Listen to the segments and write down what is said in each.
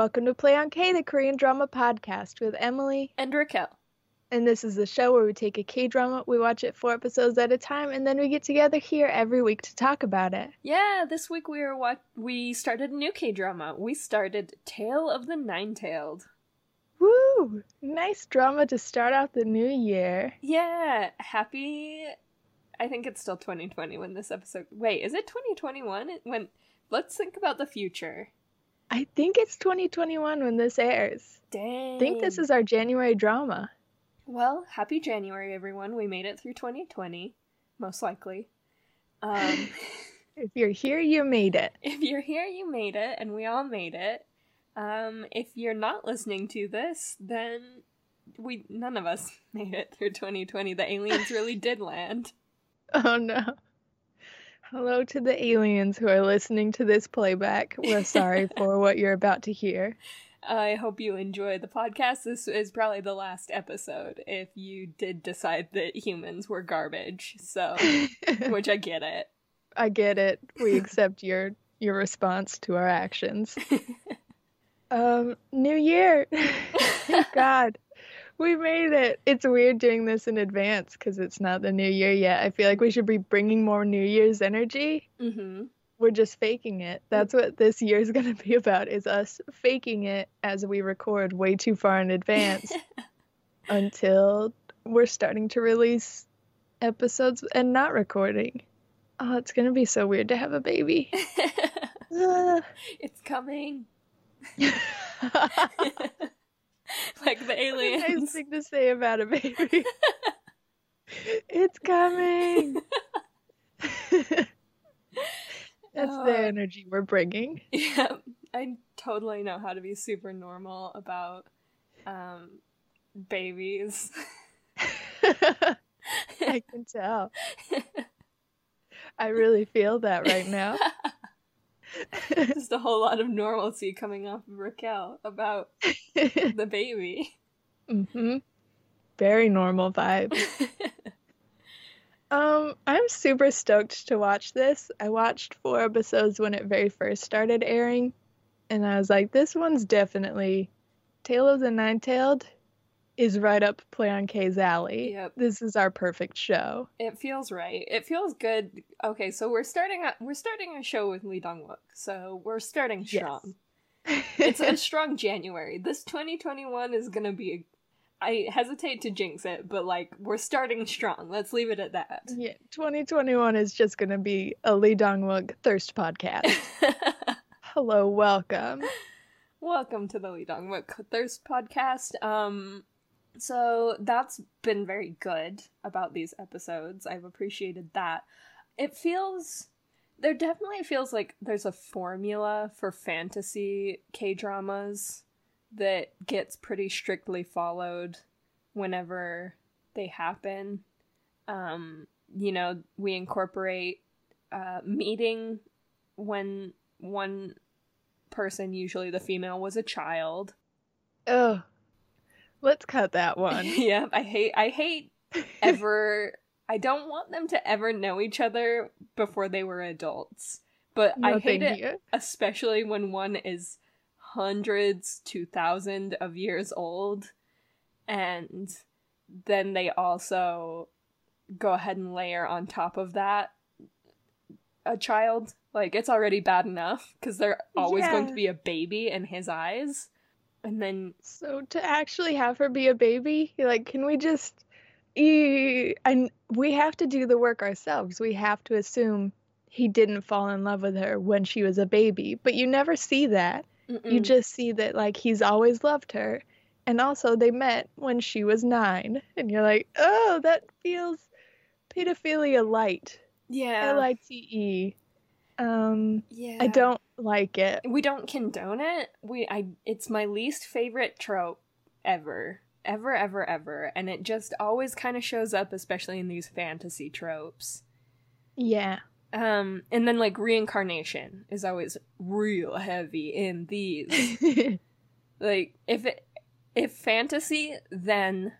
welcome to Play on K, the Korean drama podcast with Emily. And Raquel. And this is the show where we take a K drama, we watch it four episodes at a time, and then we get together here every week to talk about it. Yeah, this week we are what we started a new K drama. We started Tale of the Nine Tailed. Woo! Nice drama to start out the new year. Yeah, happy. I think it's still 2020 when this episode. Wait, is it 2021 when? Let's think about the future. I think it's 2021 when this airs. Dang. I think this is our January drama. Well, happy January, everyone. We made it through 2020, most likely. Um, if you're here, you made it. If you're here, you made it, and we all made it. Um, if you're not listening to this, then we none of us made it through 2020. The aliens really did land. Oh no. Hello to the aliens who are listening to this playback. We're sorry for what you're about to hear. I hope you enjoy the podcast. This is probably the last episode if you did decide that humans were garbage. So, which I get it. I get it. We accept your your response to our actions. um, New Year. Thank God. We made it. It's weird doing this in advance because it's not the new year yet. I feel like we should be bringing more New Year's energy. Mm-hmm. We're just faking it. That's what this year is going to be about: is us faking it as we record way too far in advance until we're starting to release episodes and not recording. Oh, it's going to be so weird to have a baby. it's coming. like the aliens. nice thing to say about a baby. it's coming. That's uh, the energy we're bringing. Yeah, I totally know how to be super normal about um, babies. I can tell. I really feel that right now. Just a whole lot of normalcy coming off of Raquel about the baby. Mm-hmm. Very normal vibe. um, I'm super stoked to watch this. I watched four episodes when it very first started airing, and I was like, this one's definitely Tale of the Nine-Tailed is right up Play on K's alley. Yep. This is our perfect show. It feels right. It feels good. Okay, so we're starting a, we're starting a show with Lee Dong Wook. So we're starting strong. Yes. it's a strong January. This 2021 is going to be a, I hesitate to jinx it, but like we're starting strong. Let's leave it at that. Yeah, 2021 is just going to be a Lee Dong Wook thirst podcast. Hello, welcome. Welcome to the Lee Dong Wook Thirst podcast. Um so that's been very good about these episodes. I've appreciated that. It feels there definitely feels like there's a formula for fantasy K dramas that gets pretty strictly followed whenever they happen. Um, you know, we incorporate uh, meeting when one person, usually the female, was a child. Ugh. Let's cut that one. yeah, I hate I hate ever I don't want them to ever know each other before they were adults. But no, I hate it you. especially when one is hundreds to thousand of years old and then they also go ahead and layer on top of that a child like it's already bad enough because they're always yeah. going to be a baby in his eyes and then so to actually have her be a baby like can we just and we have to do the work ourselves. We have to assume he didn't fall in love with her when she was a baby. But you never see that. Mm-mm. you just see that like he's always loved her. And also they met when she was nine. And you're like oh that feels pedophilia light yeah l-i-t-e um yeah i don't like it. We don't condone it. We I it's my least favorite trope ever. Ever ever ever and it just always kind of shows up especially in these fantasy tropes. Yeah. Um and then like reincarnation is always real heavy in these. like if it if fantasy then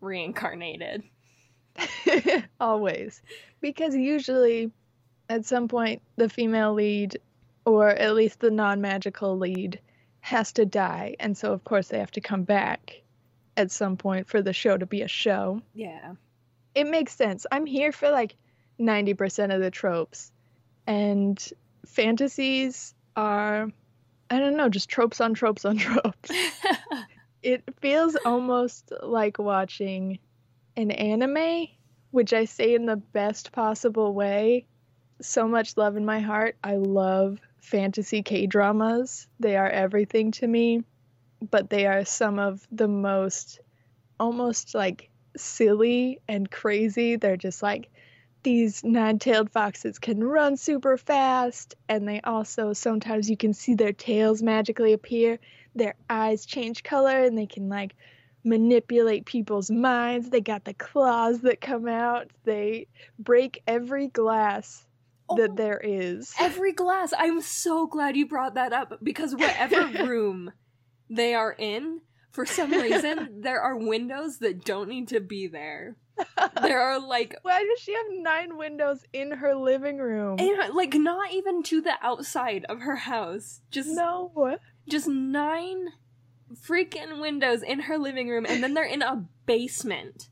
reincarnated. always. Because usually at some point the female lead or at least the non magical lead, has to die. And so, of course, they have to come back at some point for the show to be a show. Yeah. It makes sense. I'm here for like 90% of the tropes. And fantasies are, I don't know, just tropes on tropes on tropes. it feels almost like watching an anime, which I say in the best possible way. So much love in my heart. I love fantasy K dramas. They are everything to me, but they are some of the most almost like silly and crazy. They're just like these nine-tailed foxes can run super fast and they also sometimes you can see their tails magically appear their eyes change color and they can like manipulate people's minds they got the claws that come out they break every glass Oh, that there is Every glass. I'm so glad you brought that up because whatever room they are in, for some reason, there are windows that don't need to be there. There are like why does she have nine windows in her living room and, like not even to the outside of her house. Just no just nine freaking windows in her living room and then they're in a basement.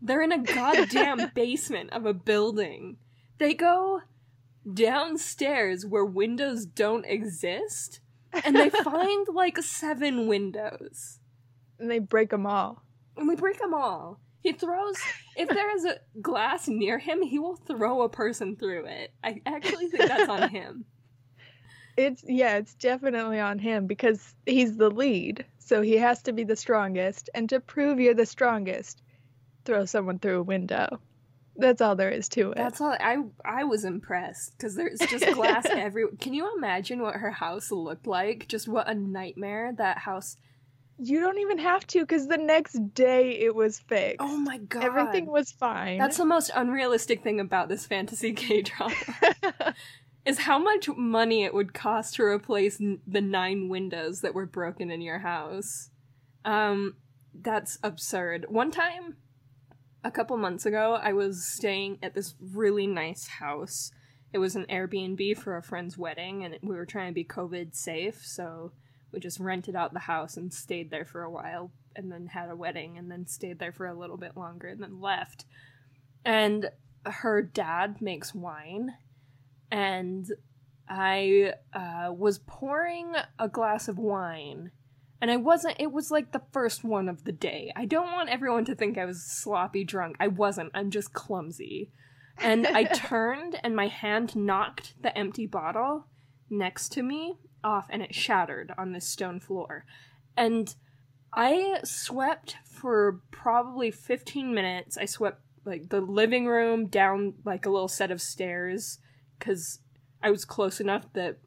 They're in a goddamn basement of a building. They go downstairs where windows don't exist and they find like seven windows. and they break them all And we break them all. He throws if there is a glass near him, he will throw a person through it. I actually think that's on him. It's yeah, it's definitely on him because he's the lead, so he has to be the strongest. And to prove you're the strongest, throw someone through a window. That's all there is to it. That's all. I I was impressed because there's just glass everywhere. Can you imagine what her house looked like? Just what a nightmare that house. you don't even have to because the next day it was fixed. Oh my god! Everything was fine. That's the most unrealistic thing about this fantasy K drama is how much money it would cost to replace n- the nine windows that were broken in your house. Um, that's absurd. One time, a couple months ago, I was staying at this really nice house. It was an Airbnb for a friend's wedding, and we were trying to be COVID safe, so we just rented out the house and stayed there for a while, and then had a wedding, and then stayed there for a little bit longer, and then left. And her dad makes wine, and I uh, was pouring a glass of wine and I wasn't, it was like the first one of the day. I don't want everyone to think I was sloppy drunk. I wasn't, I'm just clumsy. And I turned and my hand knocked the empty bottle next to me off and it shattered on this stone floor. And I swept for probably 15 minutes. I swept like the living room down like a little set of stairs because I was close enough that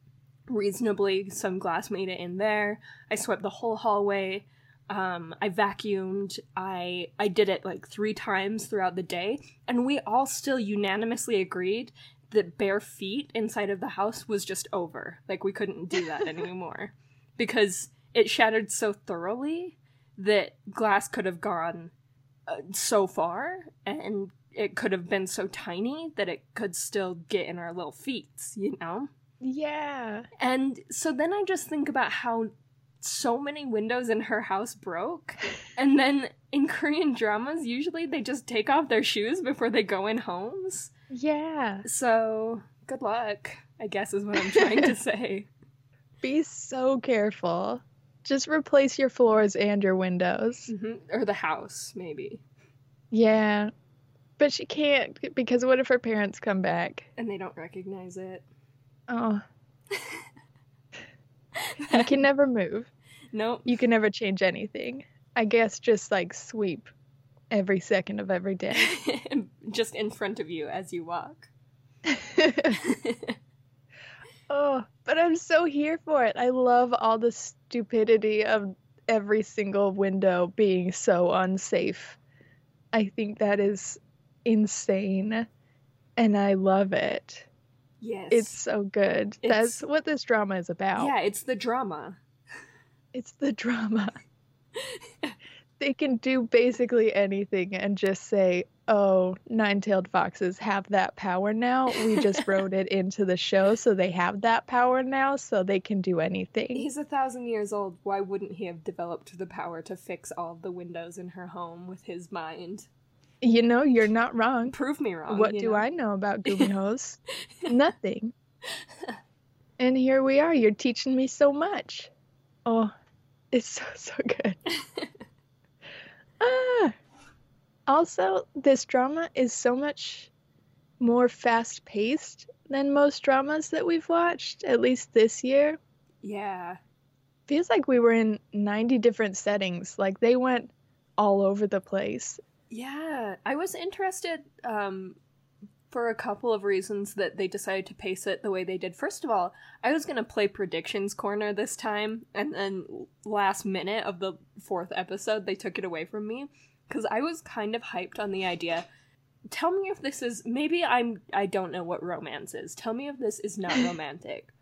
reasonably some glass made it in there. I swept the whole hallway. Um, I vacuumed. I I did it like three times throughout the day, and we all still unanimously agreed that bare feet inside of the house was just over. Like we couldn't do that anymore because it shattered so thoroughly that glass could have gone uh, so far, and it could have been so tiny that it could still get in our little feet. You know. Yeah. And so then I just think about how so many windows in her house broke. And then in Korean dramas, usually they just take off their shoes before they go in homes. Yeah. So good luck, I guess is what I'm trying to say. Be so careful. Just replace your floors and your windows. hmm Or the house, maybe. Yeah. But she can't because what if her parents come back? And they don't recognize it. Oh, you can never move. Nope. You can never change anything. I guess just like sweep every second of every day. just in front of you as you walk. oh, but I'm so here for it. I love all the stupidity of every single window being so unsafe. I think that is insane and I love it. Yes. It's so good. It's- That's what this drama is about. yeah, it's the drama. It's the drama. they can do basically anything and just say, "Oh, nine-tailed foxes have that power now. We just wrote it into the show, so they have that power now, so they can do anything." He's a thousand years old. Why wouldn't he have developed the power to fix all the windows in her home with his mind? You know, you're not wrong. Prove me wrong. What do know? I know about Gumihos? Nothing. And here we are. You're teaching me so much. Oh, it's so so good. ah. Also, this drama is so much more fast paced than most dramas that we've watched, at least this year. Yeah. Feels like we were in 90 different settings. Like they went all over the place. Yeah. I was interested um for a couple of reasons that they decided to pace it the way they did. First of all, I was going to play predictions corner this time and then last minute of the fourth episode they took it away from me cuz I was kind of hyped on the idea. Tell me if this is maybe I'm I don't know what romance is. Tell me if this is not romantic.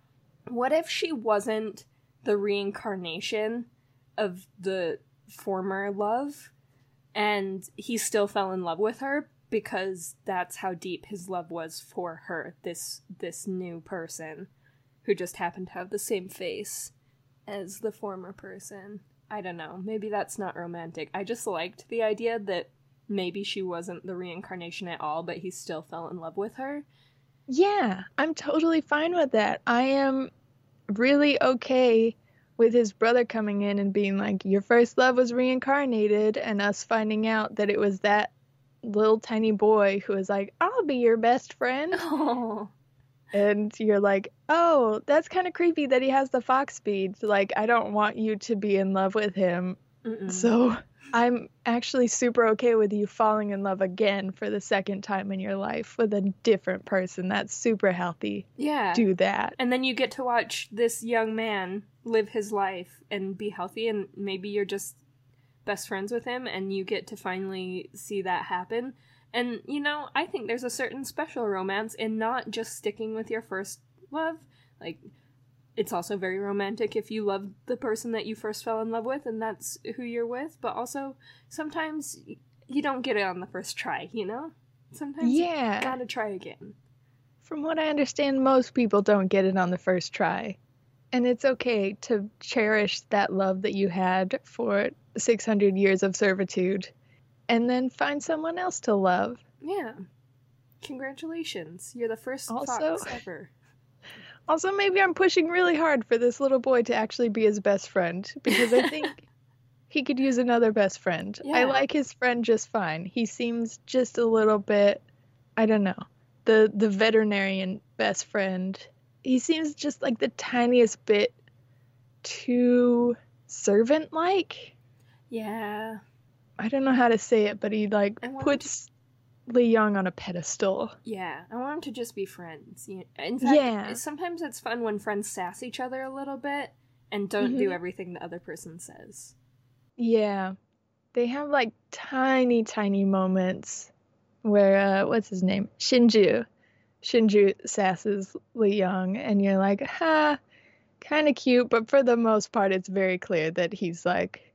What if she wasn't the reincarnation of the former love and he still fell in love with her because that's how deep his love was for her this this new person who just happened to have the same face as the former person. I don't know. Maybe that's not romantic. I just liked the idea that maybe she wasn't the reincarnation at all but he still fell in love with her. Yeah, I'm totally fine with that. I am really okay with his brother coming in and being like, Your first love was reincarnated, and us finding out that it was that little tiny boy who was like, I'll be your best friend. oh And you're like, Oh, that's kind of creepy that he has the fox speed. Like, I don't want you to be in love with him. So I'm actually super okay with you falling in love again for the second time in your life with a different person. That's super healthy. yeah Do that. and then you get to watch this young man live his life and be healthy and maybe you're just best friends with him and you get to finally see that happen. And you know i think there's a certain special romance in not just sticking with your first love. Like it's also very romantic if you love the person that you first fell in love with and that's who you're with but also sometimes you don't get it on the first try you know? Sometimes you gotta try again. From what I understand, most people don't get it on the first try. And it's okay to cherish that love that you had for 600 years of servitude and then find someone else to love. Yeah. Congratulations. You're the first Also- fox ever. Also, maybe I'm pushing really hard for this little boy to actually be his best friend because I think he could use another best friend. I like his friend just fine. He seems just a little bit, I don't know, the the veterinarian best friend. He seems just like the tiniest bit too servant like. Yeah. I don't know how to say it, but he like puts Lee Yeon on a pedestal. Yeah. I want them to just be friends. In fact, Yeah. sometimes it's fun when friends sass each other a little bit and don't do Mhm. everything the other person says. Yeah. They have like tiny, tiny moments where uh what's his name? Shinju. Shinju sasses Lee Yeon and you're like, ha, kinda cute, but for the most part it's very clear that he's like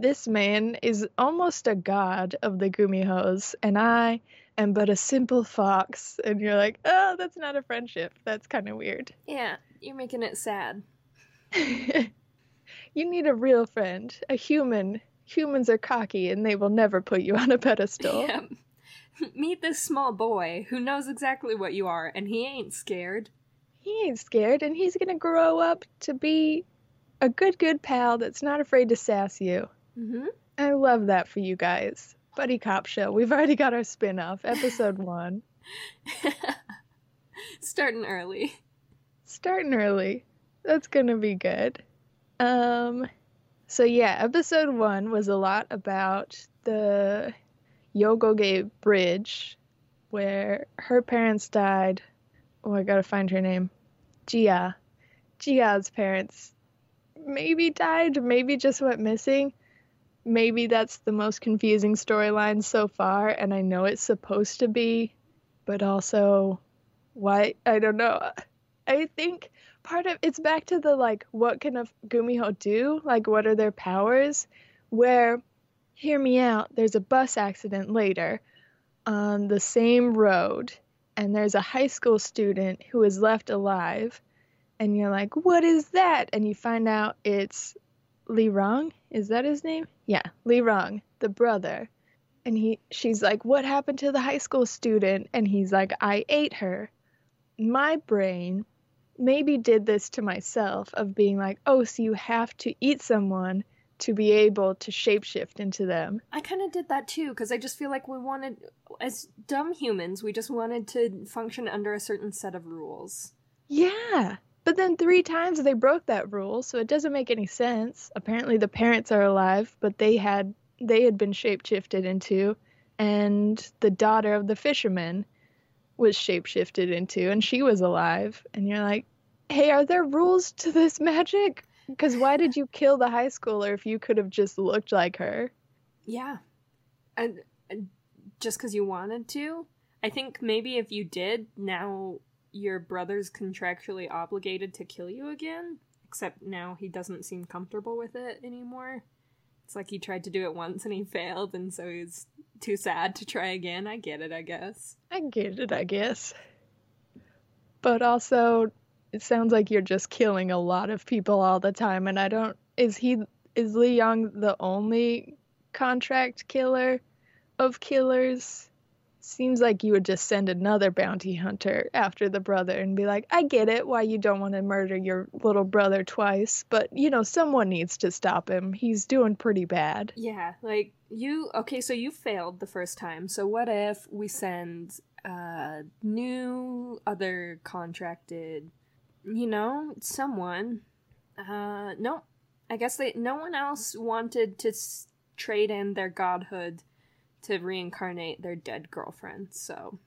this man is almost a god of the Gumihos, and I am but a simple fox. And you're like, oh, that's not a friendship. That's kind of weird. Yeah. You're making it sad. you need a real friend, a human. Humans are cocky and they will never put you on a pedestal. Yeah. Meet this small boy who knows exactly what you are and he ain't scared. He ain't scared and he's gonna grow up to be a good, good pal that's not afraid to sass you. Mm-hmm. I love that for you guys. Buddy Cop Show. We've already got our spin off, episode one. Starting early. Starting early. That's gonna be good. Um so yeah, episode one was a lot about the Yogoge Bridge where her parents died. Oh, I gotta find her name. Gia. Gia's parents maybe died, maybe just went missing. Maybe that's the most confusing storyline so far, and I know it's supposed to be, but also, why? I don't know. I think part of it's back to the like, what can a Gumiho do? Like, what are their powers? Where hear me out. There's a bus accident later on the same road, and there's a high school student who is left alive. And you're like, what is that? And you find out it's Lee Rang. Is that his name? Yeah, Lee Rang, the brother. And he, she's like, what happened to the high school student? And he's like, I ate her. My brain maybe did this to myself of being like, oh, so you have to eat someone to be able to shapeshift into them. I kind of did that too because I just feel like we wanted, as dumb humans, we just wanted to function under a certain set of rules. Yeah. But then three times they broke that rule, so it doesn't make any sense. Apparently the parents are alive, but they had they had been shapeshifted into and the daughter of the fisherman was shapeshifted into and she was alive and you're like, "Hey, are there rules to this magic?" Because why did you kill the high schooler if you could have just looked like her? Yeah. And, and just because you wanted to? I think maybe if you did, now your brother's contractually obligated to kill you again. Except now he doesn't seem comfortable with it anymore. It's like he tried to do it once and he failed, and so he's too sad to try again. I get it, I guess. I get it, I guess. But also, it sounds like you're just killing a lot of people all the time and i don't is he is Lee Yeon the only contract killer of killers? Seems like you would just send another bounty hunter after the brother and be like i get it why you don't want to murder your little brother twice but you know someone needs to stop him. He's doing pretty bad. Yeah like you okay so you failed the first time so what if we send uh new other contracted you know, someone. Uh, no, I guess they. No one else wanted to s- trade in their godhood to reincarnate their dead girlfriend. So,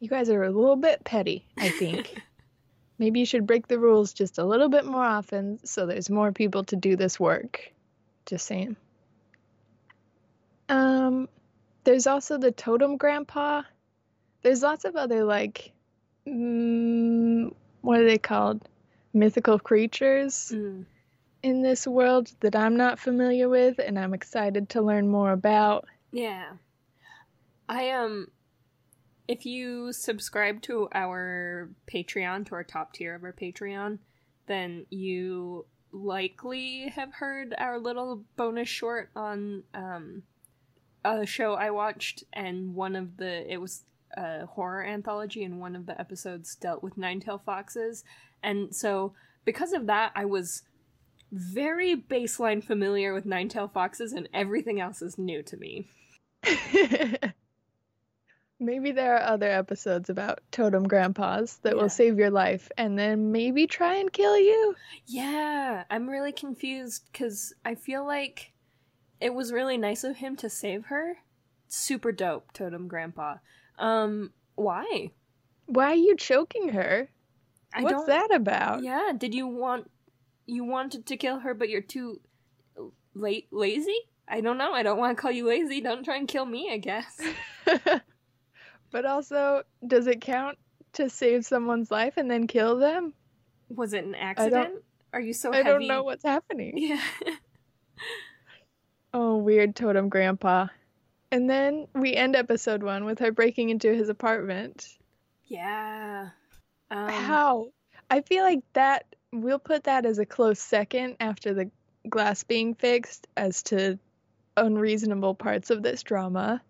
you guys are a little bit petty. I think. Maybe you should break the rules just a little bit more often, so there's more people to do this work. Just saying. Um, there's also the totem grandpa. There's lots of other like mm, what are they called? Mythical creatures mm. in this world that I'm not familiar with and I'm excited to learn more about. Yeah. I um if you subscribe to our Patreon, to our top tier of our Patreon, then you likely have heard our little bonus short on um a show I watched and one of the it was a horror anthology, and one of the episodes dealt with nine tail foxes. And so, because of that, I was very baseline familiar with nine tail foxes, and everything else is new to me. maybe there are other episodes about totem grandpas that yeah. will save your life and then maybe try and kill you. Yeah, I'm really confused because I feel like it was really nice of him to save her. Super dope, totem grandpa. Um, why? Why are you choking her? I What's that about? Yeah, did you want you wanted to kill her but you're too late lazy? I don't know. I don't want to call you lazy. Don't try and kill me, I guess. but also, does it count to save someone's life and then kill them? Was it an accident? Are you so I heavy? don't know what's happening. Yeah. oh, weird totem grandpa. And then we end episode one with her breaking into his apartment. Yeah. Um, How? I feel like that we'll put that as a close second after the glass being fixed as to unreasonable parts of this drama.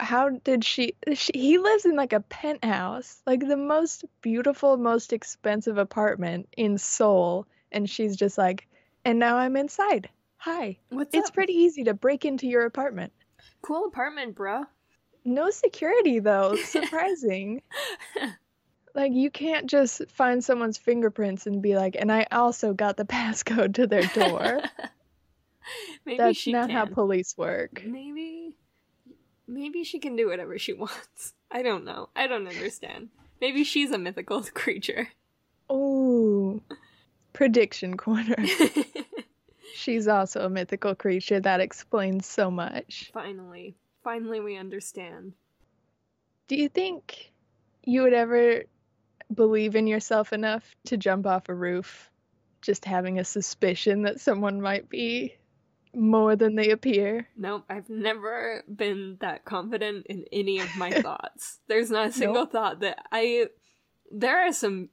How did she, she he lives in like a penthouse, like the most beautiful, most expensive apartment in Seoul and she's just like, "And now I'm inside." Hi. What's it's up? pretty easy to break into your apartment. Cool apartment, bro. No security though. Surprising. like you can't just find someone's fingerprints and be like, and I also got the passcode to their door. maybe That's not can. how police work. Maybe maybe she can do whatever she wants. I don't know. I don't understand. Maybe she's a mythical creature. Oh. Prediction corner. She's also a mythical creature. That explains so much. Finally. Finally, we understand. Do you think you would ever believe in yourself enough to jump off a roof just having a suspicion that someone might be more than they appear. Nope, I've never been that confident in any of my thoughts. There's not a single Nope. thought that I. There are some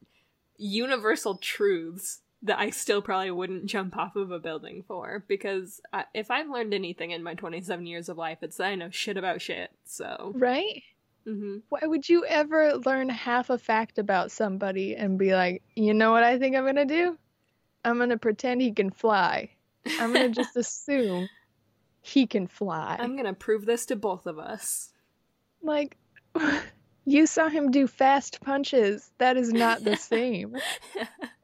universal truths that I still probably wouldn't jump off of a building for because I, if I've learned anything in my 27 years of life, it's that I know shit about shit. So, Right? hmm Why would you ever learn half a fact about somebody and be like, you know what I think I'm gonna do? I'm gonna pretend he can fly. I'm gonna just assume he can fly. I'm gonna prove this to both of us. Like, you saw him do fast punches. That is not the same.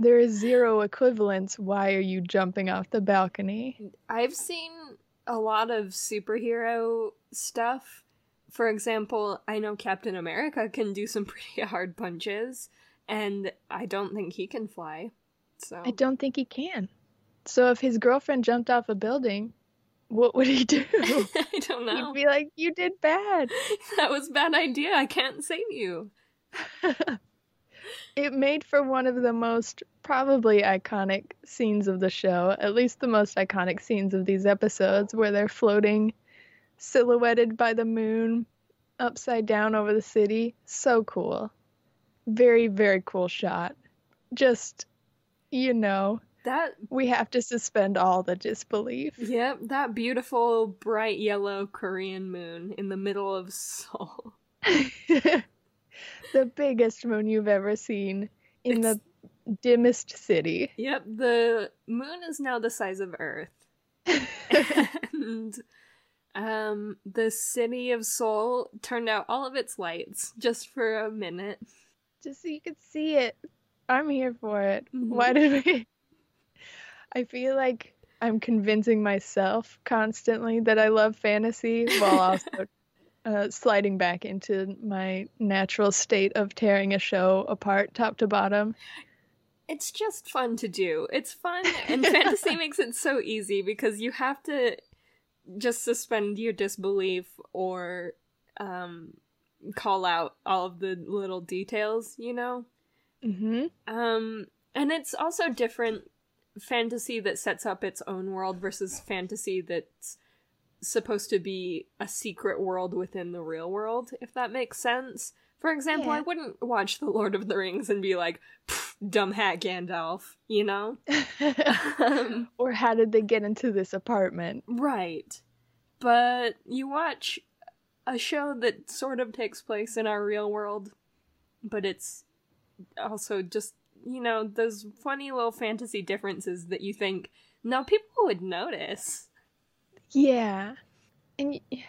There is zero equivalence. Why are you jumping off the balcony? I've seen a lot of superhero stuff. For example, I know Captain America can do some pretty hard punches, and I don't think he can fly. So I don't think he can. So if his girlfriend jumped off a building, what would he do? I don't know. He'd be like, "You did bad." that was a bad idea. I can't save you. It made for one of the most probably iconic scenes of the show, at least the most iconic scenes of these episodes, where they're floating silhouetted by the moon upside down over the city. So cool. Very, very cool shot. Just, you know, That we have to suspend all the disbelief. yep, that beautiful bright yellow Korean moon in the middle of Seoul. the biggest moon you've ever seen in It's- the dimmest city. Yep, the moon is now the size of Earth. and um the city of Seoul turned out all of its lights just for a minute. just so you could see it. I'm here for it. Mhm. Why did we? I feel like I'm convincing myself constantly that I love fantasy while also uh, sliding back into my natural state of tearing a show apart top to bottom. It's just fun to do. It's fun and fantasy makes it so easy because you have to just suspend your disbelief or um call out all of the little details, you know? hmm Um, and it's also different fantasy that sets up its own world versus fantasy that's supposed to be a secret world within the real world, if that makes sense. For example, I wouldn't watch The Lord of the Rings and be like, dumb hat Gandalf, you know? um, or how did they get into this apartment? right. But you watch a show that sort of takes place in our real world, but it's also just, you know, those funny little fantasy differences that you think, no, people would notice. Yeah. And y-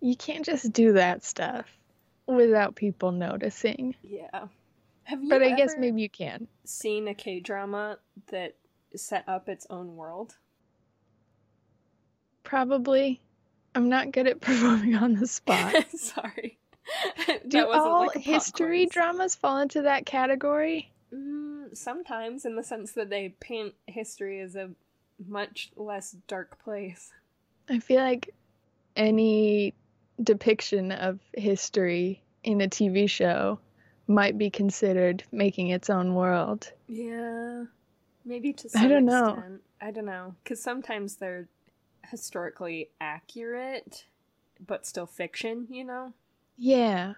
you can't just do that stuff without people noticing. Yeah. Have you But I guess maybe you can. seen a K drama that set up its own world? Probably. I'm not good at performing on the spot. Sorry. Do all like history quiz. dramas fall into that category? Mm, sometimes, in the sense that they paint history as a much less dark place. I feel like any depiction of history in a TV show might be considered making its own world. Yeah, maybe to I don't know. I don't know, because sometimes they're historically accurate, but still fiction. You know. Yeah,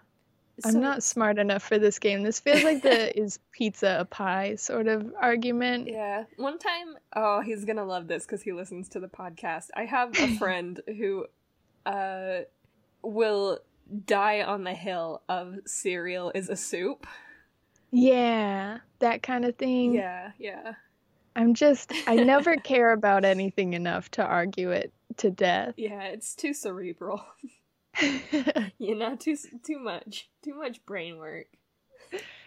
I'm So- not smart enough for this game. This feels like the is pizza a pie sort of argument. Yeah. One time, oh, he's gonna love this because he listens to the podcast. I have a friend who uh will die on the hill of cereal is a soup. Yeah, that kind of thing. Yeah, yeah. I'm just, I never care about anything enough to argue it to death. Yeah, it's too cerebral. you know, too too much. Too much brain work.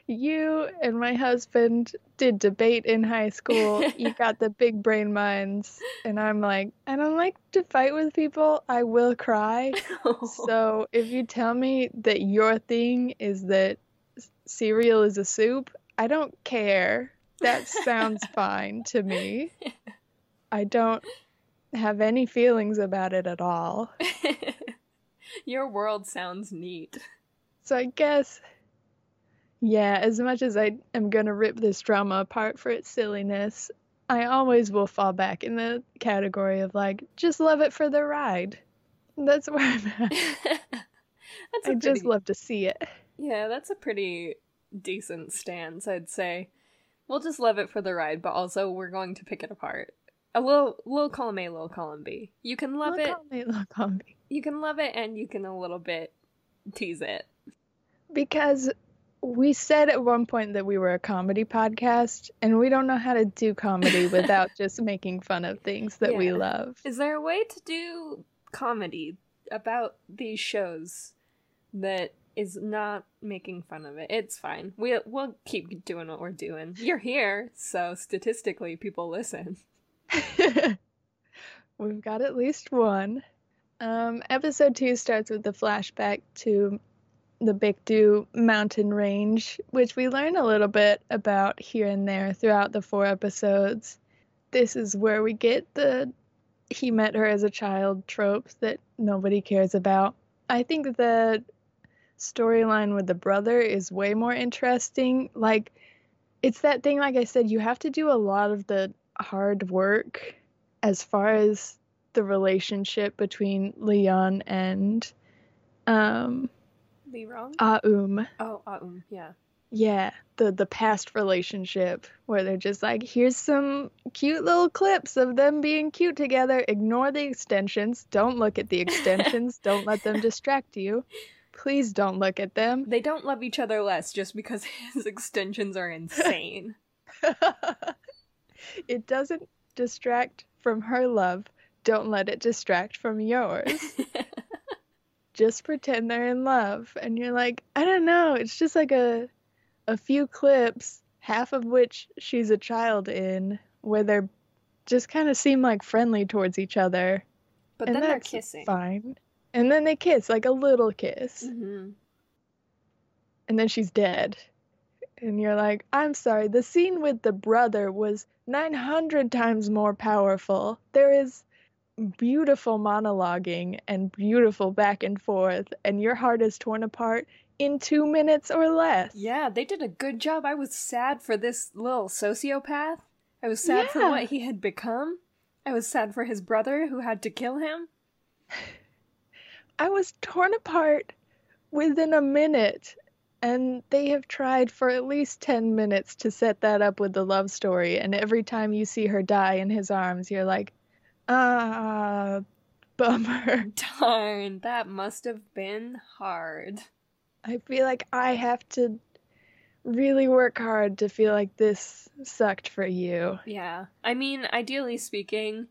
you and my husband did debate in high school. You got the big brain minds. And I'm like, I don't like to fight with people. I will cry. So if you tell me that your thing is that cereal is a soup, I don't care. That sounds fine to me. I don't have any feelings about it at all. Your world sounds neat. So I guess, yeah, as much as I am going to rip this drama apart for its silliness, I always will fall back in the category of like, just love it for the ride. That's where I'm at. that's I a just love to see it. yeah, that's a pretty decent stance, I'd say. We'll just love it for the ride, but also we're going to pick it apart. A little, little column A, little column B. You can love Look it, on me, look on me. you can love it, and you can a little bit tease it. Because we said at one point that we were a comedy podcast, and we don't know how to do comedy without just making fun of things that we love. Is there a way to do comedy about these shows that is not making fun of it? It's fine. We we'll keep doing what we're doing. You're here, so statistically people listen. We've got at least one. Um, episode two starts with the flashback to the Baekdu mountain range, which we learn a little bit about here and there throughout the four episodes. This is where we get the he met her as a child trope that nobody cares about. I think the storyline with the brother is way more interesting. Like, it's that thing, like I said, you have to do a lot of the hard work as far as the relationship between Leon and um Be wrong? Aum. Oh, um, yeah. Yeah, the the past relationship where they're just like, here's some cute little clips of them being cute together. Ignore the extensions. Don't look at the extensions. don't let them distract you. Please don't look at them. They don't love each other less just because his extensions are insane. it doesn't distract from her love. Don't let it distract from yours. just pretend they're in love and you're like i don't know it's just like a a few clips half of which she's a child in where they're just kind of seem like friendly towards each other but and then they're kissing. fine and then they kiss like a little kiss hmm and then she's dead and you're like i'm sorry the scene with the brother was 900 times more powerful there is beautiful monologuing and beautiful back and forth and your heart is torn apart in two minutes or less Yeah, they did a good job. I was sad for this little sociopath. I was sad for what he had become. I was sad for his brother who had to kill him. i was torn apart within a minute and they have tried for at least 10 minutes to set that up with the love story and every time you see her die in his arms you're like ah bummer Darn, that must have been hard. I feel like I have to really work hard to feel like this sucked for you. Yeah. I mean, ideally speaking,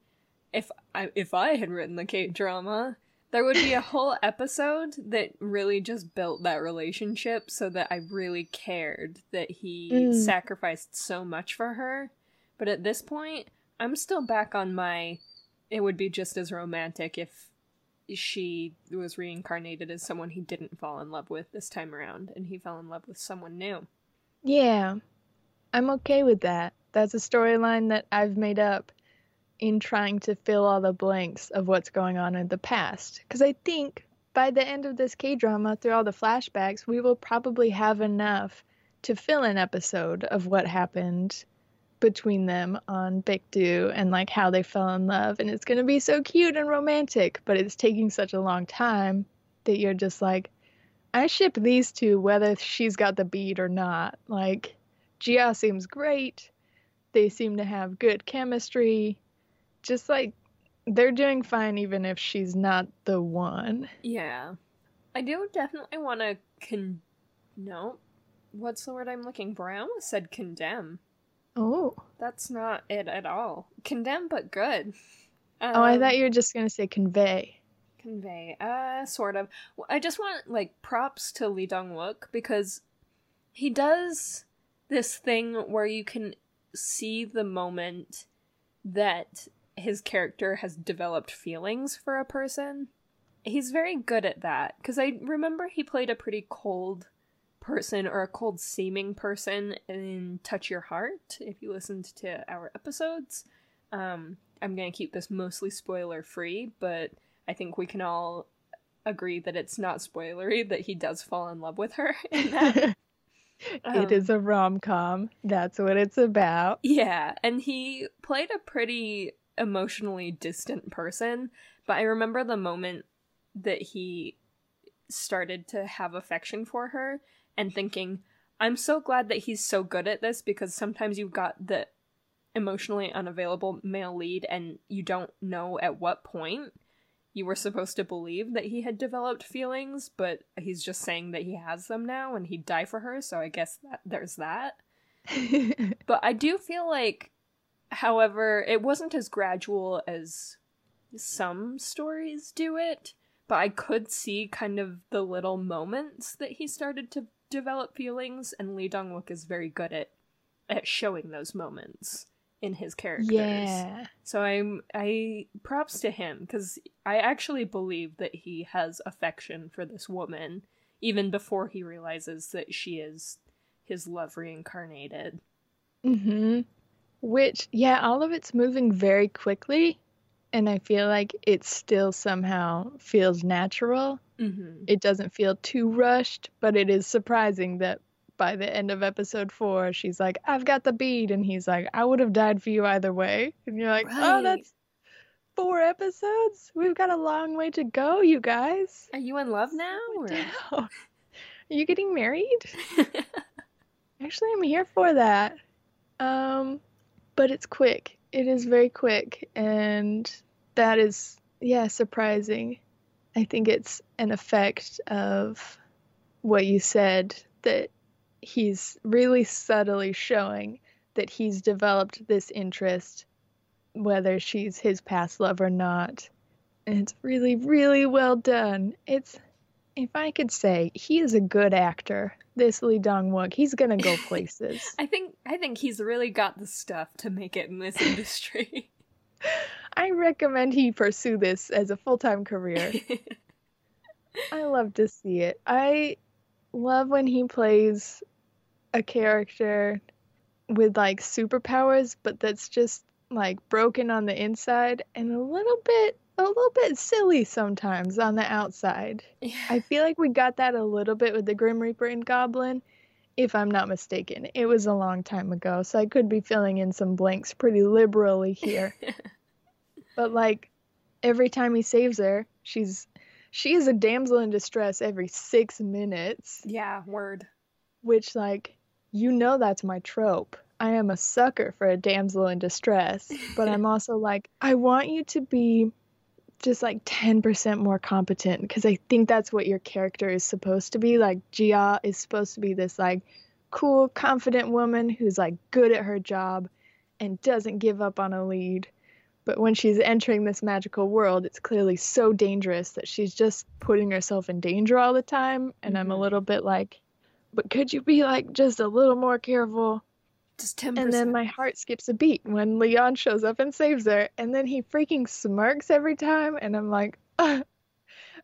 if I if I had written the K drama, there would be a whole episode that really just built that relationship so that I really cared that he Mm. sacrificed so much for her. But at this point, I'm still back on my it would be just as romantic if she was reincarnated as someone he didn't fall in love with this time around and he fell in love with someone new. Yeah, I'm okay with that. That's a storyline that I've made up in trying to fill all the blanks of what's going on in the past. Because I think by the end of this K drama, through all the flashbacks, we will probably have enough to fill an episode of what happened between them on Baekdu and like how they fell in love. And it's going to be so cute and romantic, but it's taking such a long time that you're just like, I ship these two whether she's got the beat or not. Like, Gia seems great. They seem to have good chemistry. Just like they're doing fine even if she's not the one. Yeah. I do definitely want to con. No. What's the word I'm looking for? I almost said condemn. Oh. That's not it at all. Condemn, but good. Um, Oh, I thought you were just going to say convey. Convey. Uh, sort of. I just want, like, props to Lee Dong Wook because he does this thing where you can see the moment that his character has developed feelings for a person. He's very good at that because I remember he played a pretty cold person or a cold seeming person in Touch Your Heart if you listened to our episodes. Um, I'm going to keep this mostly spoiler free, but I think we can all agree that it's not spoilery that he does fall in love with her in that. Um, it is a rom com. That's what it's about. Yeah, and he played a pretty emotionally distant person, but I remember the moment that he started to have affection for her and thinking, I'm so glad that he's so good at this because sometimes you've got the emotionally unavailable male lead and you don't know at what point you were supposed to believe that he had developed feelings, but he's just saying that he has them now and he'd die for her, so I guess that there's that. but I do feel like however, it wasn't as gradual as some stories do it, but I could see kind of the little moments that he started to develop feelings and Lee Dong-wook is very good at at showing those moments in his characters. Yeah. So I'm I props to him cuz I actually believe that he has affection for this woman even before he realizes that she is his love reincarnated. Mhm. Which yeah, all of it's moving very quickly and I feel like it still somehow feels natural. Mm-hmm. It doesn't feel too rushed, but it is surprising that by the end of episode four, she's like, I've got the bead. And he's like, I would have died for you either way. And you're like, oh, Right. oh, that's four episodes? We've got a long way to go, you guys. Are you in love now? Or... Are you getting married? Actually, I'm here for that. Um, but it's quick. It is very quick, and that is, yeah, surprising. I think it's an effect of what you said that he's really subtly showing that he's developed this interest, whether she's his past love or not. And it's really, really well done. It's, if I could say, he is a good actor. This Lee Dong Wook, he's gonna go places. I think I think he's really got the stuff to make it in this industry. I recommend he pursue this as a full time career. I love to see it. I love when he plays a character with like superpowers, but that's just like broken on the inside and a little bit a little bit silly sometimes on the outside. Yeah. I feel like we got that a little bit with the Grim Reaper and Goblin, if I'm not mistaken. It was a long time ago, so I could be filling in some blanks pretty liberally here. but like every time he saves her, she's she is a damsel in distress every six minutes, yeah, word. which like you know that's my trope. I am a sucker for a damsel in distress, but I'm also like I want you to be just like 10% more competent because I think that's what your character is supposed to be. Like Ji-ah is supposed to be this like cool, confident woman who's like good at her job and doesn't give up on a lead. But when she's entering this magical world, it's clearly so dangerous that she's just putting herself in danger all the time. And I'm a Mhm. little bit like, but could you be like just a little more careful? Just ten And then my heart skips a beat when Lee Yeon shows up and saves her, and then he freaking smirks every time, and I'm like,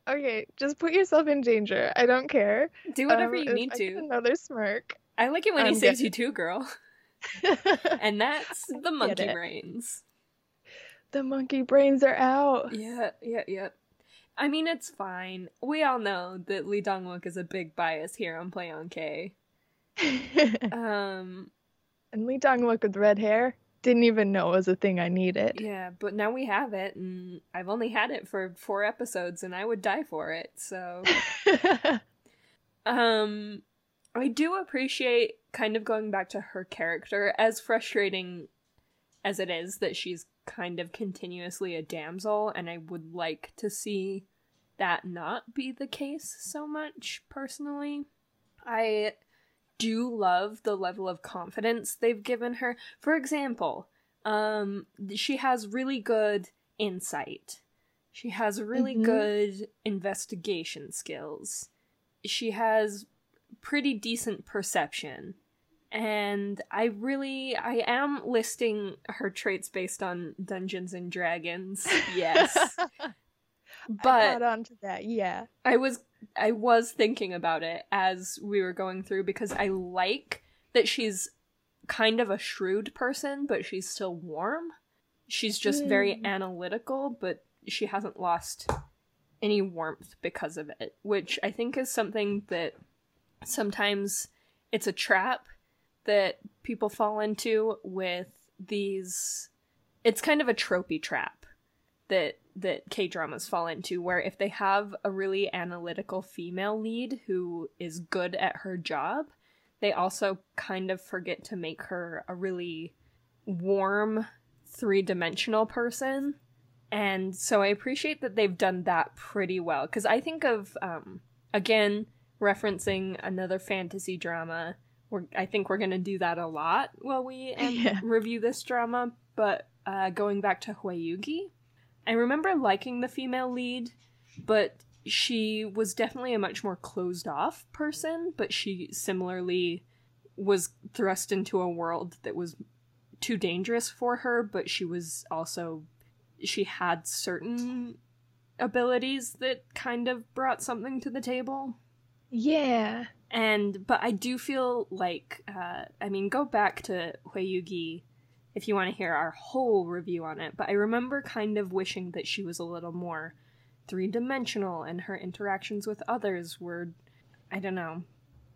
okay, just put yourself in danger. I don't care. do whatever Um, you need I get to. Another smirk. I like it when he I'm saves good. you too, girl. And that's the monkey brains. the monkey brains are out. Yeah, yeah, yeah. I mean, it's fine. We all know that Lee Dong-wook is a big bias here on Play on K. Um, and Lee Dong Wook with red hair didn't even know it was a thing I needed. yeah, but now we have it, and I've only had it for four episodes, and I would die for it. So, um, I do appreciate kind of going back to her character, as frustrating as it is that she's kind of continuously a damsel, and I would like to see that not be the case so much personally. I do love the level of confidence they've given her. For example, um she has really good insight. She has really Mhm. good investigation skills. She has pretty decent perception. And I really I am listing her traits based on Dungeons and Dragons. Yes. But caught on to that, yeah. I was I was thinking about it as we were going through because I like that she's kind of a shrewd person, but she's still warm. She's just very Mm. analytical, but she hasn't lost any warmth because of it, which I think is something that sometimes it's a trap that people fall into with these it's kind of a tropey trap that that K-dramas fall into where if they have a really analytical female lead who is good at her job, they also kind of forget to make her a really warm three-dimensional person. And so I appreciate that they've done that pretty well cuz I think of um again referencing another fantasy drama. We're, I think we're going to do that a lot while we um, yeah. review this drama, but uh, going back to Hwayugi, I remember liking the female lead, but she was definitely a much more closed off person, but she similarly was thrust into a world that was too dangerous for her, but she was also she had certain abilities that kind of brought something to the table. Yeah. And but I do feel like uh I mean go back to Hwayugi if you want to hear our whole review on it, but I remember kind of wishing that she was a little more three-dimensional and her interactions with others were I don't know,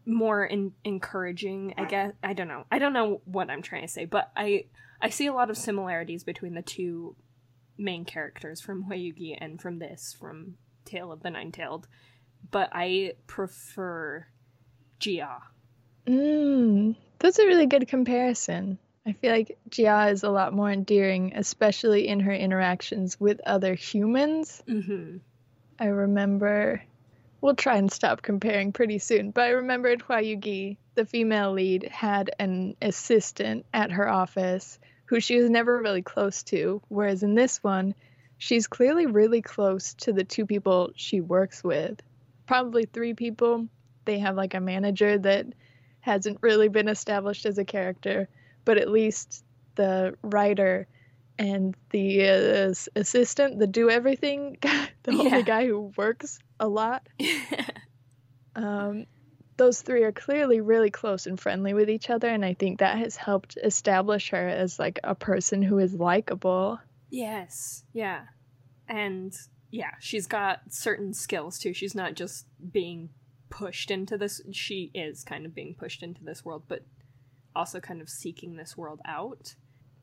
more in- encouraging, I guess. I don't know. I don't know what I'm trying to say, but I I see a lot of similarities between the two main characters from Hwayugi and from this from Tale of the Nine-Tailed but I prefer Ji-ah. Mm, that's a really good comparison. I feel like Ji-ah is a lot more endearing, especially in her interactions with other humans. Mm-hmm. I remember, we'll try and stop comparing pretty soon, but I remember in Hwayugi, the female lead had an assistant at her office who she was never really close to, whereas in this one, she's clearly really close to the two people she works with probably three people. They have like a manager that hasn't really been established as a character, but at least the writer and the uh, assistant, the do everything guy, the yeah. only guy who works a lot. um, those three are clearly really close and friendly with each other, and I think that has helped establish her as like a person who is likable. Yes, yeah, and yeah, she's got certain skills too. She's not just being pushed into this. She is kind of being pushed into this world, but also kind of seeking this world out,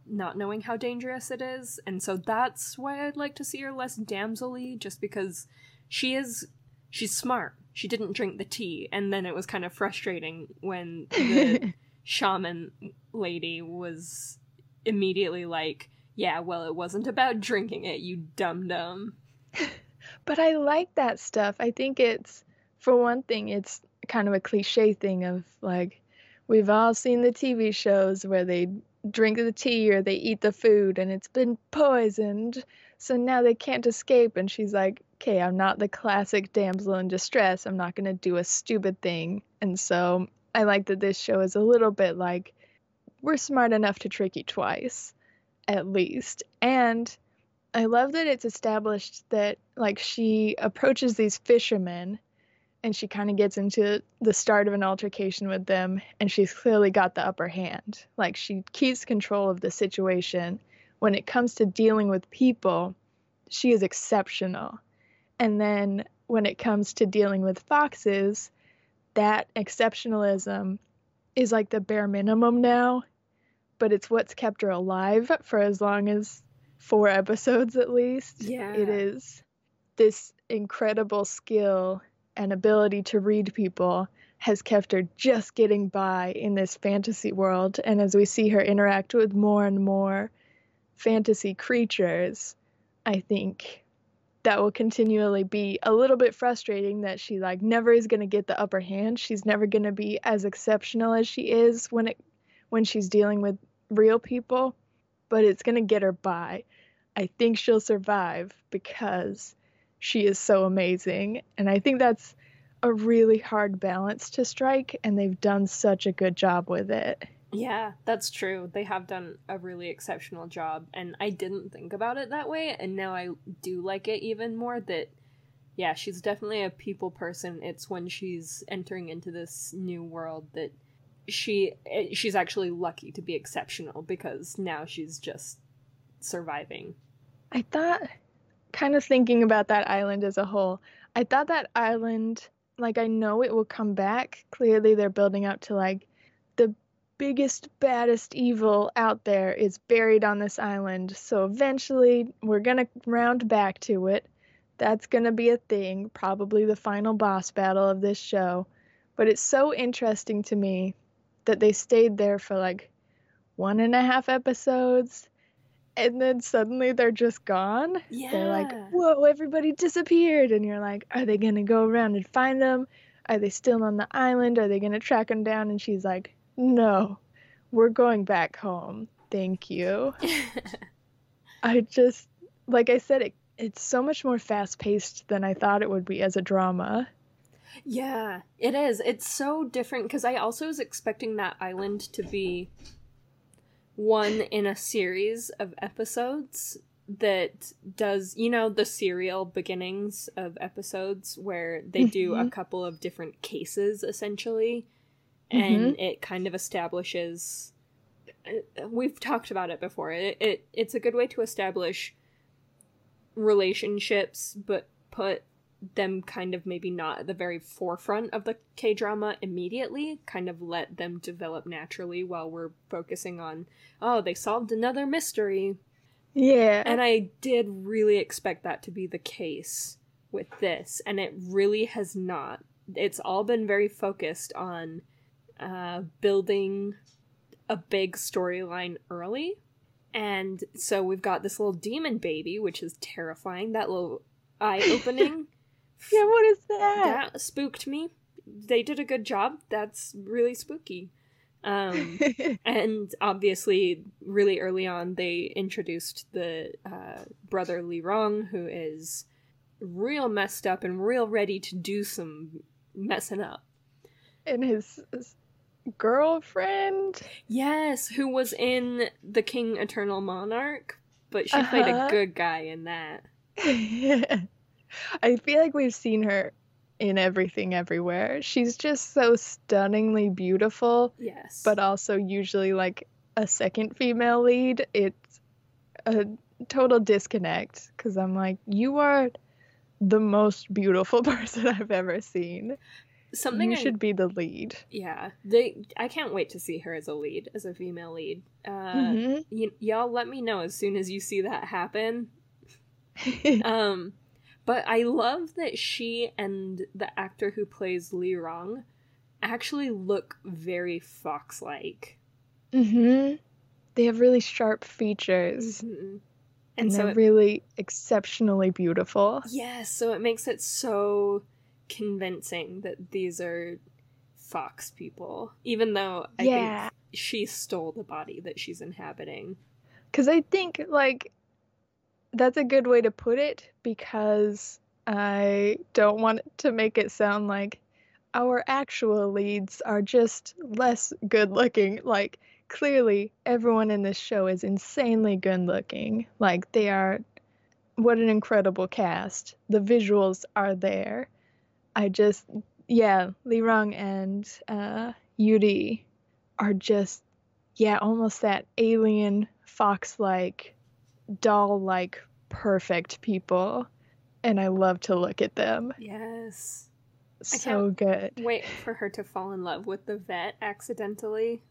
not knowing how dangerous it is. And so that's why I'd like to see her less damselly, just because she is she's smart. She didn't drink the tea, and then it was kind of frustrating when the shaman lady was immediately like, "Yeah, well, it wasn't about drinking it, you dum dum." but I like that stuff. I think it's, for one thing, it's kind of a cliche thing of like, we've all seen the TV shows where they drink the tea or they eat the food and it's been poisoned. So now they can't escape. And she's like, okay, I'm not the classic damsel in distress. I'm not going to do a stupid thing. And so I like that this show is a little bit like, we're smart enough to trick you twice, at least. And I love that it's established that like she approaches these fishermen and she kind of gets into the start of an altercation with them and she's clearly got the upper hand. Like she keeps control of the situation. When it comes to dealing with people, she is exceptional. And then when it comes to dealing with foxes, that exceptionalism is like the bare minimum now, but it's what's kept her alive for as long as four episodes at least. Yeah. It is this incredible skill and ability to read people has kept her just getting by in this fantasy world. And as we see her interact with more and more fantasy creatures, I think that will continually be a little bit frustrating that she like never is going to get the upper hand. She's never going to be as exceptional as she is when it when she's dealing with real people but it's going to get her by. I think she'll survive because she is so amazing. And I think that's a really hard balance to strike, and they've done such a good job with it. Yeah, that's true. They have done a really exceptional job, and I didn't think about it that way, and now I do like it even more that yeah, she's definitely a people person. It's when she's entering into this new world that she eh, she's actually lucky to be exceptional because now she's just surviving. I thought kind of thinking about that island as a whole, I thought that island like I know it will come back. Clearly they're building up to like the biggest baddest evil out there is buried on this island. So eventually we're going to round back to it. That's going to be a thing, probably the final boss battle of this show. But it's so interesting to me that they stayed there for like one and a half episodes and then suddenly they're just gone. Yeah. They're like, whoa, everybody disappeared. And you're like, are they going to go around and find them? Are they still on the island? Are they going to track them down? And she's like, no, we're going back home. Thank you. I just, like I said, it, it's so much more fast paced than I thought it would be as a drama. Yeah, it is. It's so different because I also was expecting that island to be one in a series of episodes that does, you know, the serial beginnings of episodes where they do a Mhm. couple of different cases essentially, Mm-hmm. and it kind of establishes. uh, We've talked about it before. It, it it's a good way to establish relationships, but put them kind of maybe not at the very forefront of the K drama immediately, kind of let them develop naturally while we're focusing on, oh, they solved another mystery. Yeah. And I did really expect that to be the case with this, and it really has not. It's all been very focused on uh, building a big storyline early. And so we've got this little demon baby, which is terrifying. That little eye opening. yeah, what is that? that spooked me. They did a good job. That's really spooky. Um, and obviously, really early on, they introduced the uh, brother Lee Rang, who is real messed up and real ready to do some messing up. and his, his girlfriend. Yes, who was in The King Eternal Monarch, but she played a Uh-huh. good guy in that. I feel like we've seen her in everything everywhere. She's just so stunningly beautiful, Yes. but also usually like a second female lead. It's a total disconnect because I'm like, you are the most beautiful person I've ever seen. something you I- should be the lead. Yeah, they. I can't wait to see her as a lead, as a female lead. Uh, Mhm. y- y'all, let me know as soon as you see that happen. Um, but I love that she and the actor who plays Lee Rang actually look very fox-like. hmm They have really sharp features, Mhm. and, And so they're it, really exceptionally beautiful. yes, so it makes it so convincing that these are fox people, even though I Yeah. think she stole the body that she's inhabiting. Because I think, like, that's a good way to put it because I don't want to make it sound like our actual leads are just less good looking. Like, clearly, everyone in this show is insanely good looking. Like, they are, what an incredible cast. The visuals are there. I just, yeah, Lee Rang and uh, Yuri are just yeah, almost that alien fox like, doll like, perfect people. And I love to look at them. Yes. So good. Wait for her to fall in love with the vet accidentally.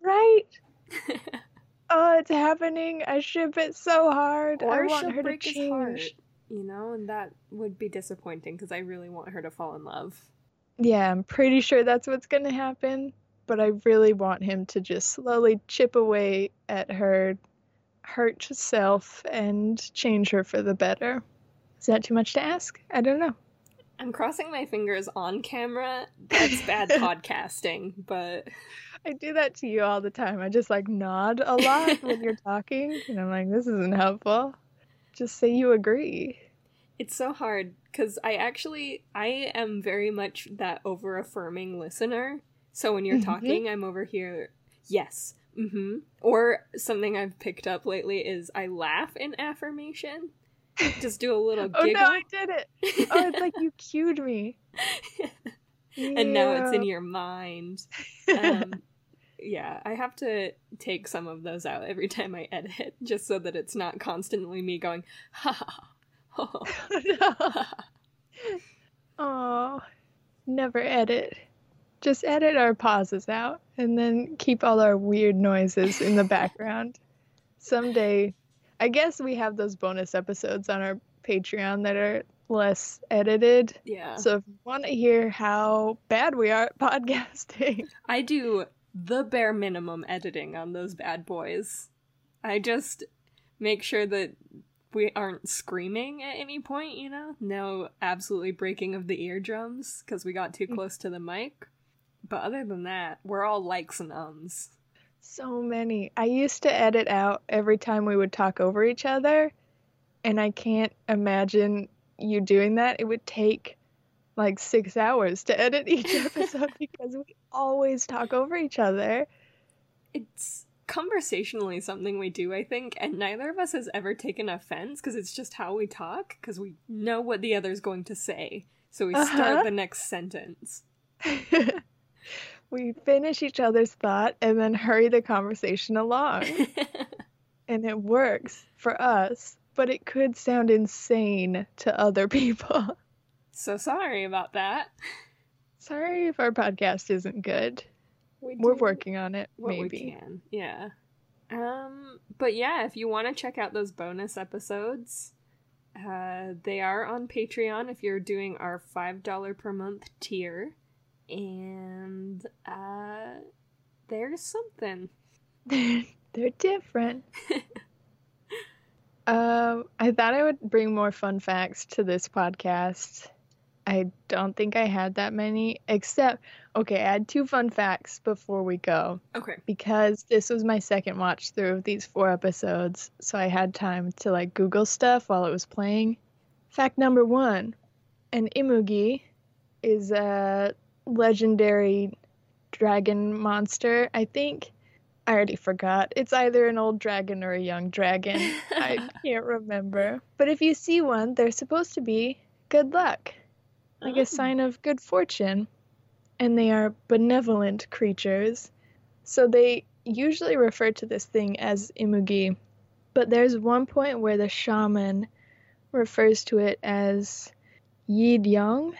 Right? Oh, it's happening. I ship it so hard. I or want she'll her to change. heart. You know, and that would be disappointing because I really want her to fall in love. Yeah, I'm pretty sure that's what's going to happen. But I really want him to just slowly chip away at her hurt self and change her for the better. Is that too much to ask? I don't know. I'm crossing my fingers on camera. That's bad podcasting, but I do that to you all the time. I just like nod a lot when you're talking, and I'm like, this isn't helpful. Just say you agree. it's so hard because I actually I am very much that over affirming listener. So when you're Mhm. talking, I'm over here. Yes. Mm-hmm. Or something I've picked up lately is I laugh in affirmation. Just do a little Oh giggle. no, I did it. Oh, it's like you cued me. and now it's in your mind. Um, yeah, I have to take some of those out every time I edit, just so that it's not constantly me going, ha ha ha. ha, no. ha." Oh, never edit. Just edit our pauses out and then keep all our weird noises in the background. Someday, I guess we have those bonus episodes on our Patreon that are less edited. Yeah. So if you want to hear how bad we are at podcasting, I do the bare minimum editing on those bad boys. I just make sure that we aren't screaming at any point, you know? No absolutely breaking of the eardrums because we got too mm. close to the mic. But other than that, we're all likes and ums. so many. I used to edit out every time we would talk over each other, and I can't imagine you doing that. It would take like six hours to edit each episode because we always talk over each other. It's conversationally something we do, I think, and neither of us has ever taken offense because it's just how we talk because we know what the other's going to say. So we Uh-huh. start the next sentence. we finish each other's thought and then hurry the conversation along. and it works for us, but it could sound insane to other people. so sorry about that. Sorry if our podcast isn't good. We We're working on it, maybe. can. Yeah. Um, but yeah, if you want to check out those bonus episodes, uh, they are on Patreon if you're doing our five dollar per month tier, and uh, there's something. They're different. um, I thought I would bring more fun facts to this podcast. I don't think I had that many, except, okay, I had two fun facts before we go Okay. because this was my second watch through of these four episodes, so I had time to like Google stuff while it was playing. Fact number one an Imugi is a legendary dragon monster. I think I already forgot. It's either an old dragon or a young dragon. I can't remember. But if you see one, they're supposed to be good luck, like Oh. a sign of good fortune. And they are benevolent creatures. So they usually refer to this thing as Imugi. But there's one point where the shaman refers to it as Yid Yang,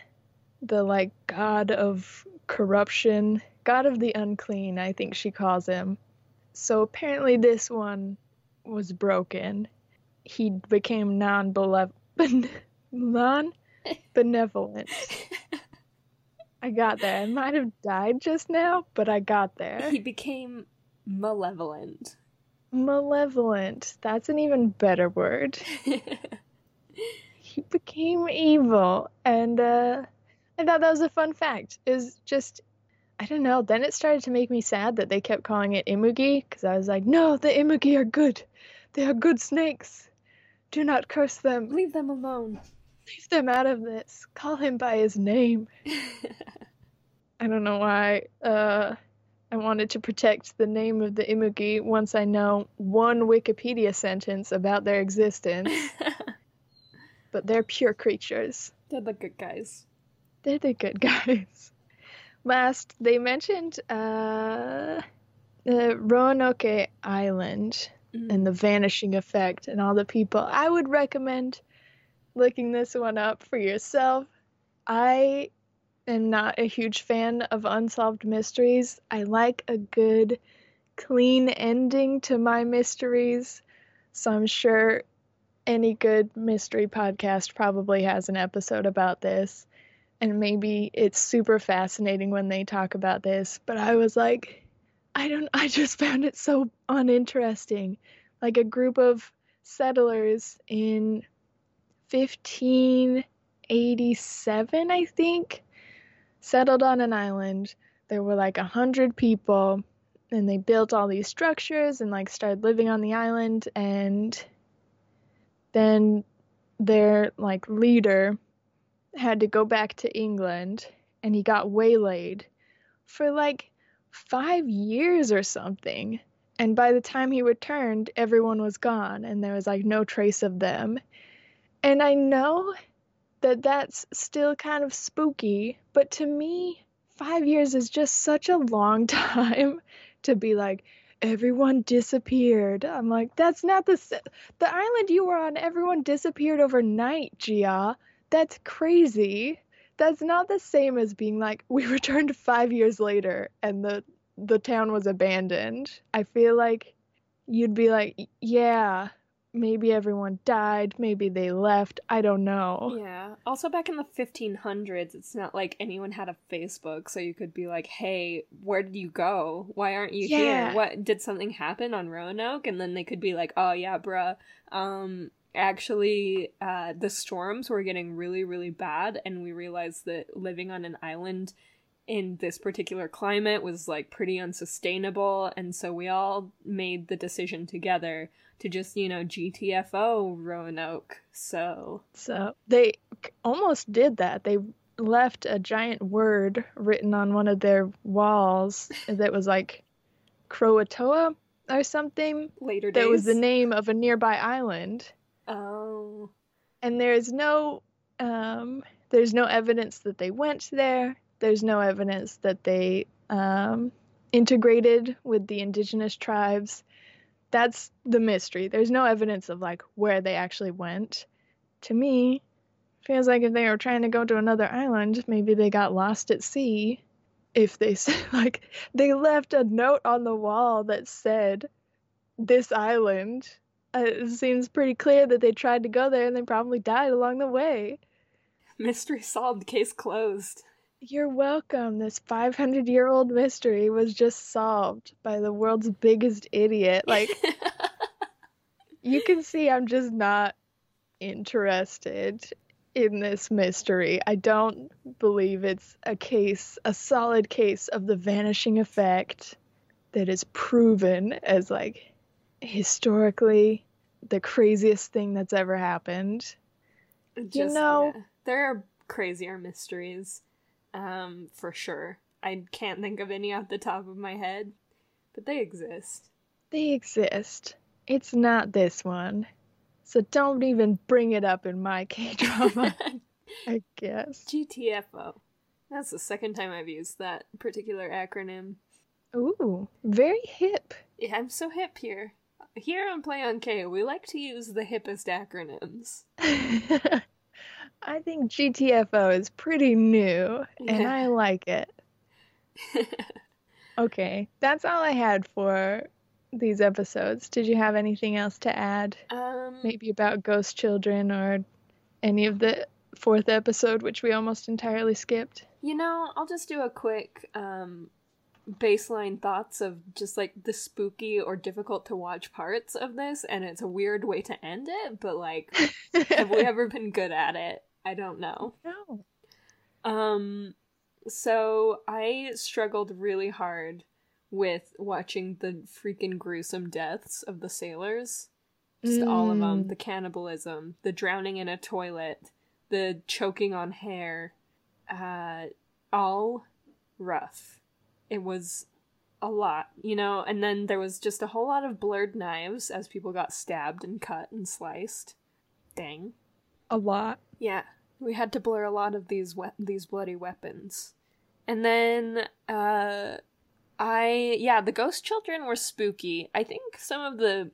the like god of corruption, god of the unclean, I think she calls him. So apparently this one was broken. He became non non benevolent. I got there. I might have died just now, but I got there. he became malevolent. Malevolent. That's an even better word. He became evil, and uh, I thought that was a fun fact. Is just, I don't know. Then it started to make me sad that they kept calling it Imugi, because I was like, no, the Imugi are good. They are good snakes. Do not curse them. Leave them alone. Leave them out of this. Call him by his name. I don't know why. Uh, I wanted to protect the name of the Imugi once I know one Wikipedia sentence about their existence, but they're pure creatures. They're the good guys. They're the good guys. Last, they mentioned uh, the Roanoke Island Mm. and the vanishing effect and all the people. I would recommend looking this one up for yourself. I am not a huge fan of unsolved mysteries. I like a good, clean ending to my mysteries. So I'm sure any good mystery podcast probably has an episode about this. And maybe it's super fascinating when they talk about this. But I was like, I don't, I just found it so uninteresting. Like a group of settlers in 1587, I think, settled on an island. There were like a hundred people, and they built all these structures and like started living on the island. And then their like leader had to go back to England, and he got waylaid for like five years or something. And by the time he returned, everyone was gone and there was like no trace of them. And I know that that's still kind of spooky, but to me, five years is just such a long time to be like, everyone disappeared. I'm like, that's not the. The island you were on, everyone disappeared overnight, Ji-ah. That's crazy. that's not the same as being like we returned five years later and the the town was abandoned. I feel like you'd be like, yeah, maybe everyone died, maybe they left, I don't know. Yeah. Also, back in the 1500s, it's not like anyone had a Facebook, so you could be like, hey, where did you go? Why aren't you Yeah. here? What did something happen on Roanoke? And then they could be like, oh, yeah, bruh. Um, actually, uh, the storms were getting really, really bad, and we realized that living on an island in this particular climate was like pretty unsustainable and so we all made the decision together to just you know gtfo roanoke so So they almost did that. They left a giant word written on one of their walls that was like Croatoa or something. later days That was the name of a nearby island. Oh and there's no um, there's no evidence that they went there. There's no evidence that they um, integrated with the indigenous tribes. That's the mystery. There's no evidence of like where they actually went. To me, feels like if they were trying to go to another island, maybe they got lost at sea. If they said like they left a note on the wall that said this island it seems pretty clear that they tried to go there and they probably died along the way. mystery solved case closed You're welcome. This 500 year old mystery was just solved by the world's biggest idiot. Like, you can see I'm just not interested in this mystery. I don't believe it's a case, a solid case of the vanishing effect that is proven as like historically the craziest thing that's ever happened. Just, know- yeah. there are crazier mysteries um for sure i can't think of any off the top of my head but they exist They exist. It's not this one. So don't even bring it up in my K drama, I guess. GTFO. That's the second time I've used that particular acronym. Ooh, very hip. Yeah, I'm so hip here. Here on Play on K, we like to use the hippest acronyms. I think GTFO is pretty new, and I like it. Okay, that's all I had for these episodes. Did you have anything else to add? um, Maybe about ghost children or any of the fourth episode, which we almost entirely skipped? you know, I'll just do a quick um, baseline thoughts of just like the spooky or difficult to watch parts of this, and it's a weird way to end it, but like, have we ever been good at it? I don't know. No. Um, so I struggled really hard with watching the freaking gruesome deaths of the sailors. Just all of them. Mm. The cannibalism, the drowning in a toilet, the choking on hair. Uh, all rough. It was a lot, you know, and then there was just a whole lot of blurred knives as people got stabbed and cut and sliced. Dang. A lot. Yeah, we had to blur a lot of these we- these bloody weapons. And then uh I yeah, the ghost children were spooky. I think some of the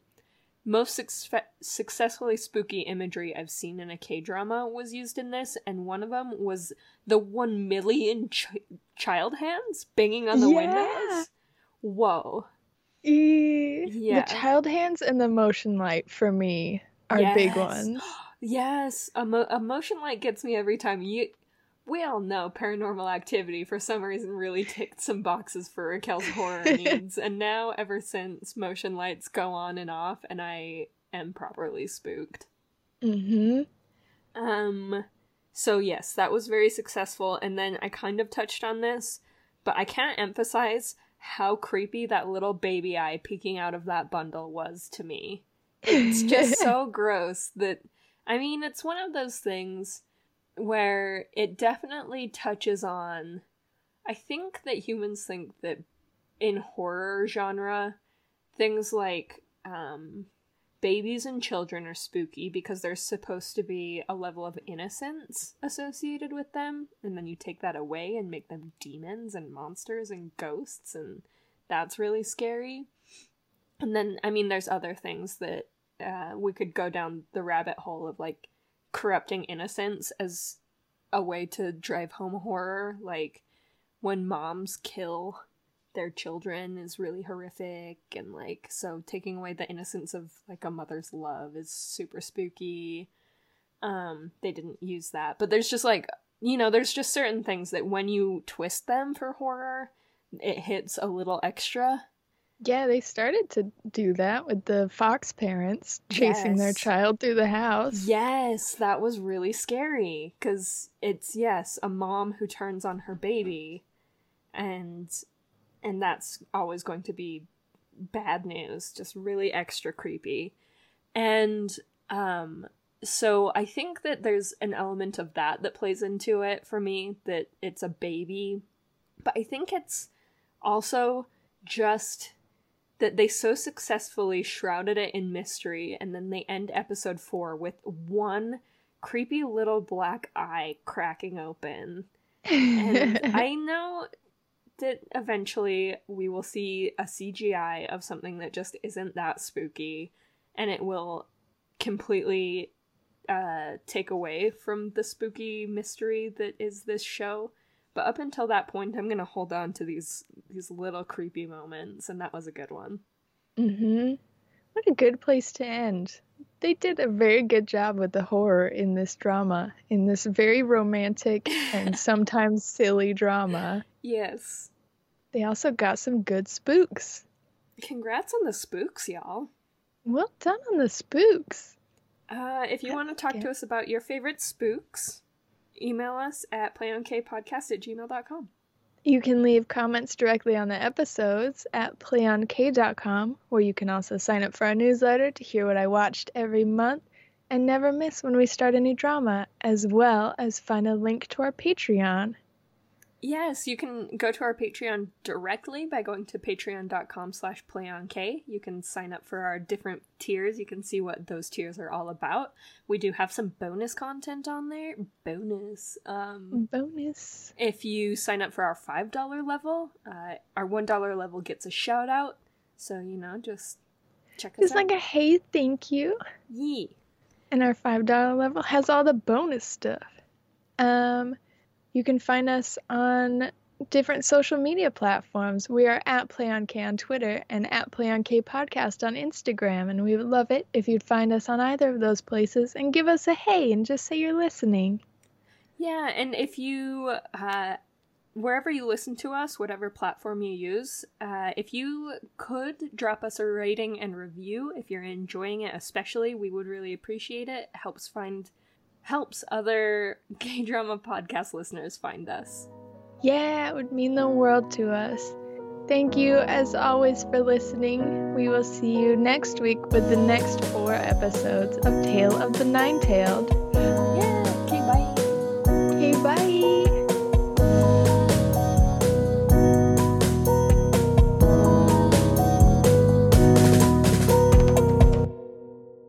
most success- successfully spooky imagery I've seen in a K-drama was used in this and one of them was the 1 million ch- child hands banging on the Yeah. windows. Whoa. E- Yeah. The child hands and the motion light for me are big ones. Yes, a, mo- a motion light gets me every time. You, we all know Paranormal Activity for some reason really ticked some boxes for Raquel's horror needs, and now ever since motion lights go on and off, and I am properly spooked. Mm-hmm. Um, so yes, that was very successful, and then I kind of touched on this, but I can't emphasize how creepy that little baby eye peeking out of that bundle was to me. It's just so gross that I mean, it's one of those things where it definitely touches on I think that humans think that in horror genre things like um babies and children are spooky because there's supposed to be a level of innocence associated with them and then you take that away and make them demons and monsters and ghosts and that's really scary. And then i mean there's other things that uh, we could go down the rabbit hole of like corrupting innocence as a way to drive home horror, like when moms kill their children is really horrific and like so taking away the innocence of like a mother's love is super spooky. Um they didn't use that. But there's just like you know there's just certain things that when you twist them for horror it hits a little extra Yeah, they started to do that with the Fox parents chasing their child through the house. yes that was really scary because it's yes a mom who turns on her baby and and that's always going to be bad news just really extra creepy and um so i think that there's an element of that that plays into it for me that it's a baby but i think it's also just that they so successfully shrouded it in mystery and then they end episode 4 with one creepy little black eye cracking open and I know that eventually we will see a CGI of something that just isn't that spooky, and it will completely uh, take away from the spooky mystery that is this show. But up until that point, I'm gonna hold on to these these little creepy moments, and that was a good one. hmm What a good place to end. They did a very good job with the horror in this drama, in this very romantic and sometimes silly drama. Yes. They also got some good spooks. Congrats on the spooks, y'all. Well done on the spooks. Uh, if you want to talk to us about your favorite spooks, email us at playonkpodcast at gmail.com. You can leave comments directly on the episodes at playonk.com, where you can also sign up for our newsletter to hear what I watched every month and never miss when we start a new drama, as well as find a link to our Patreon. Yes, you can go to our Patreon directly by going to patreon.com slash playonk. You can sign up for our different tiers. You can see what those tiers are all about. We do have some bonus content on there. Bonus. Um, Bonus. if you sign up for our $5 level, uh, our $1 level gets a shout out. So, you know, just check us It's out. like a hey, thank you. Yee. And our $5 level has all the bonus stuff. Um, you can find us on different social media platforms. We are at PlayOnK on Twitter and at PlayOnK Podcast on Instagram, and we would love it if you'd find us on either of those places and give us a hey and just say you're listening. Yeah, and if you, uh, wherever you listen to us, whatever platform you use, uh, if you could drop us a rating and review, if you're enjoying it, especially, we would really appreciate it. it helps find, helps other K drama podcast listeners find us. Yeah, it would mean the world to us. Thank you, as always, for listening. We will see you next week with the next four episodes of Tale of the Nine Tailed. Yay!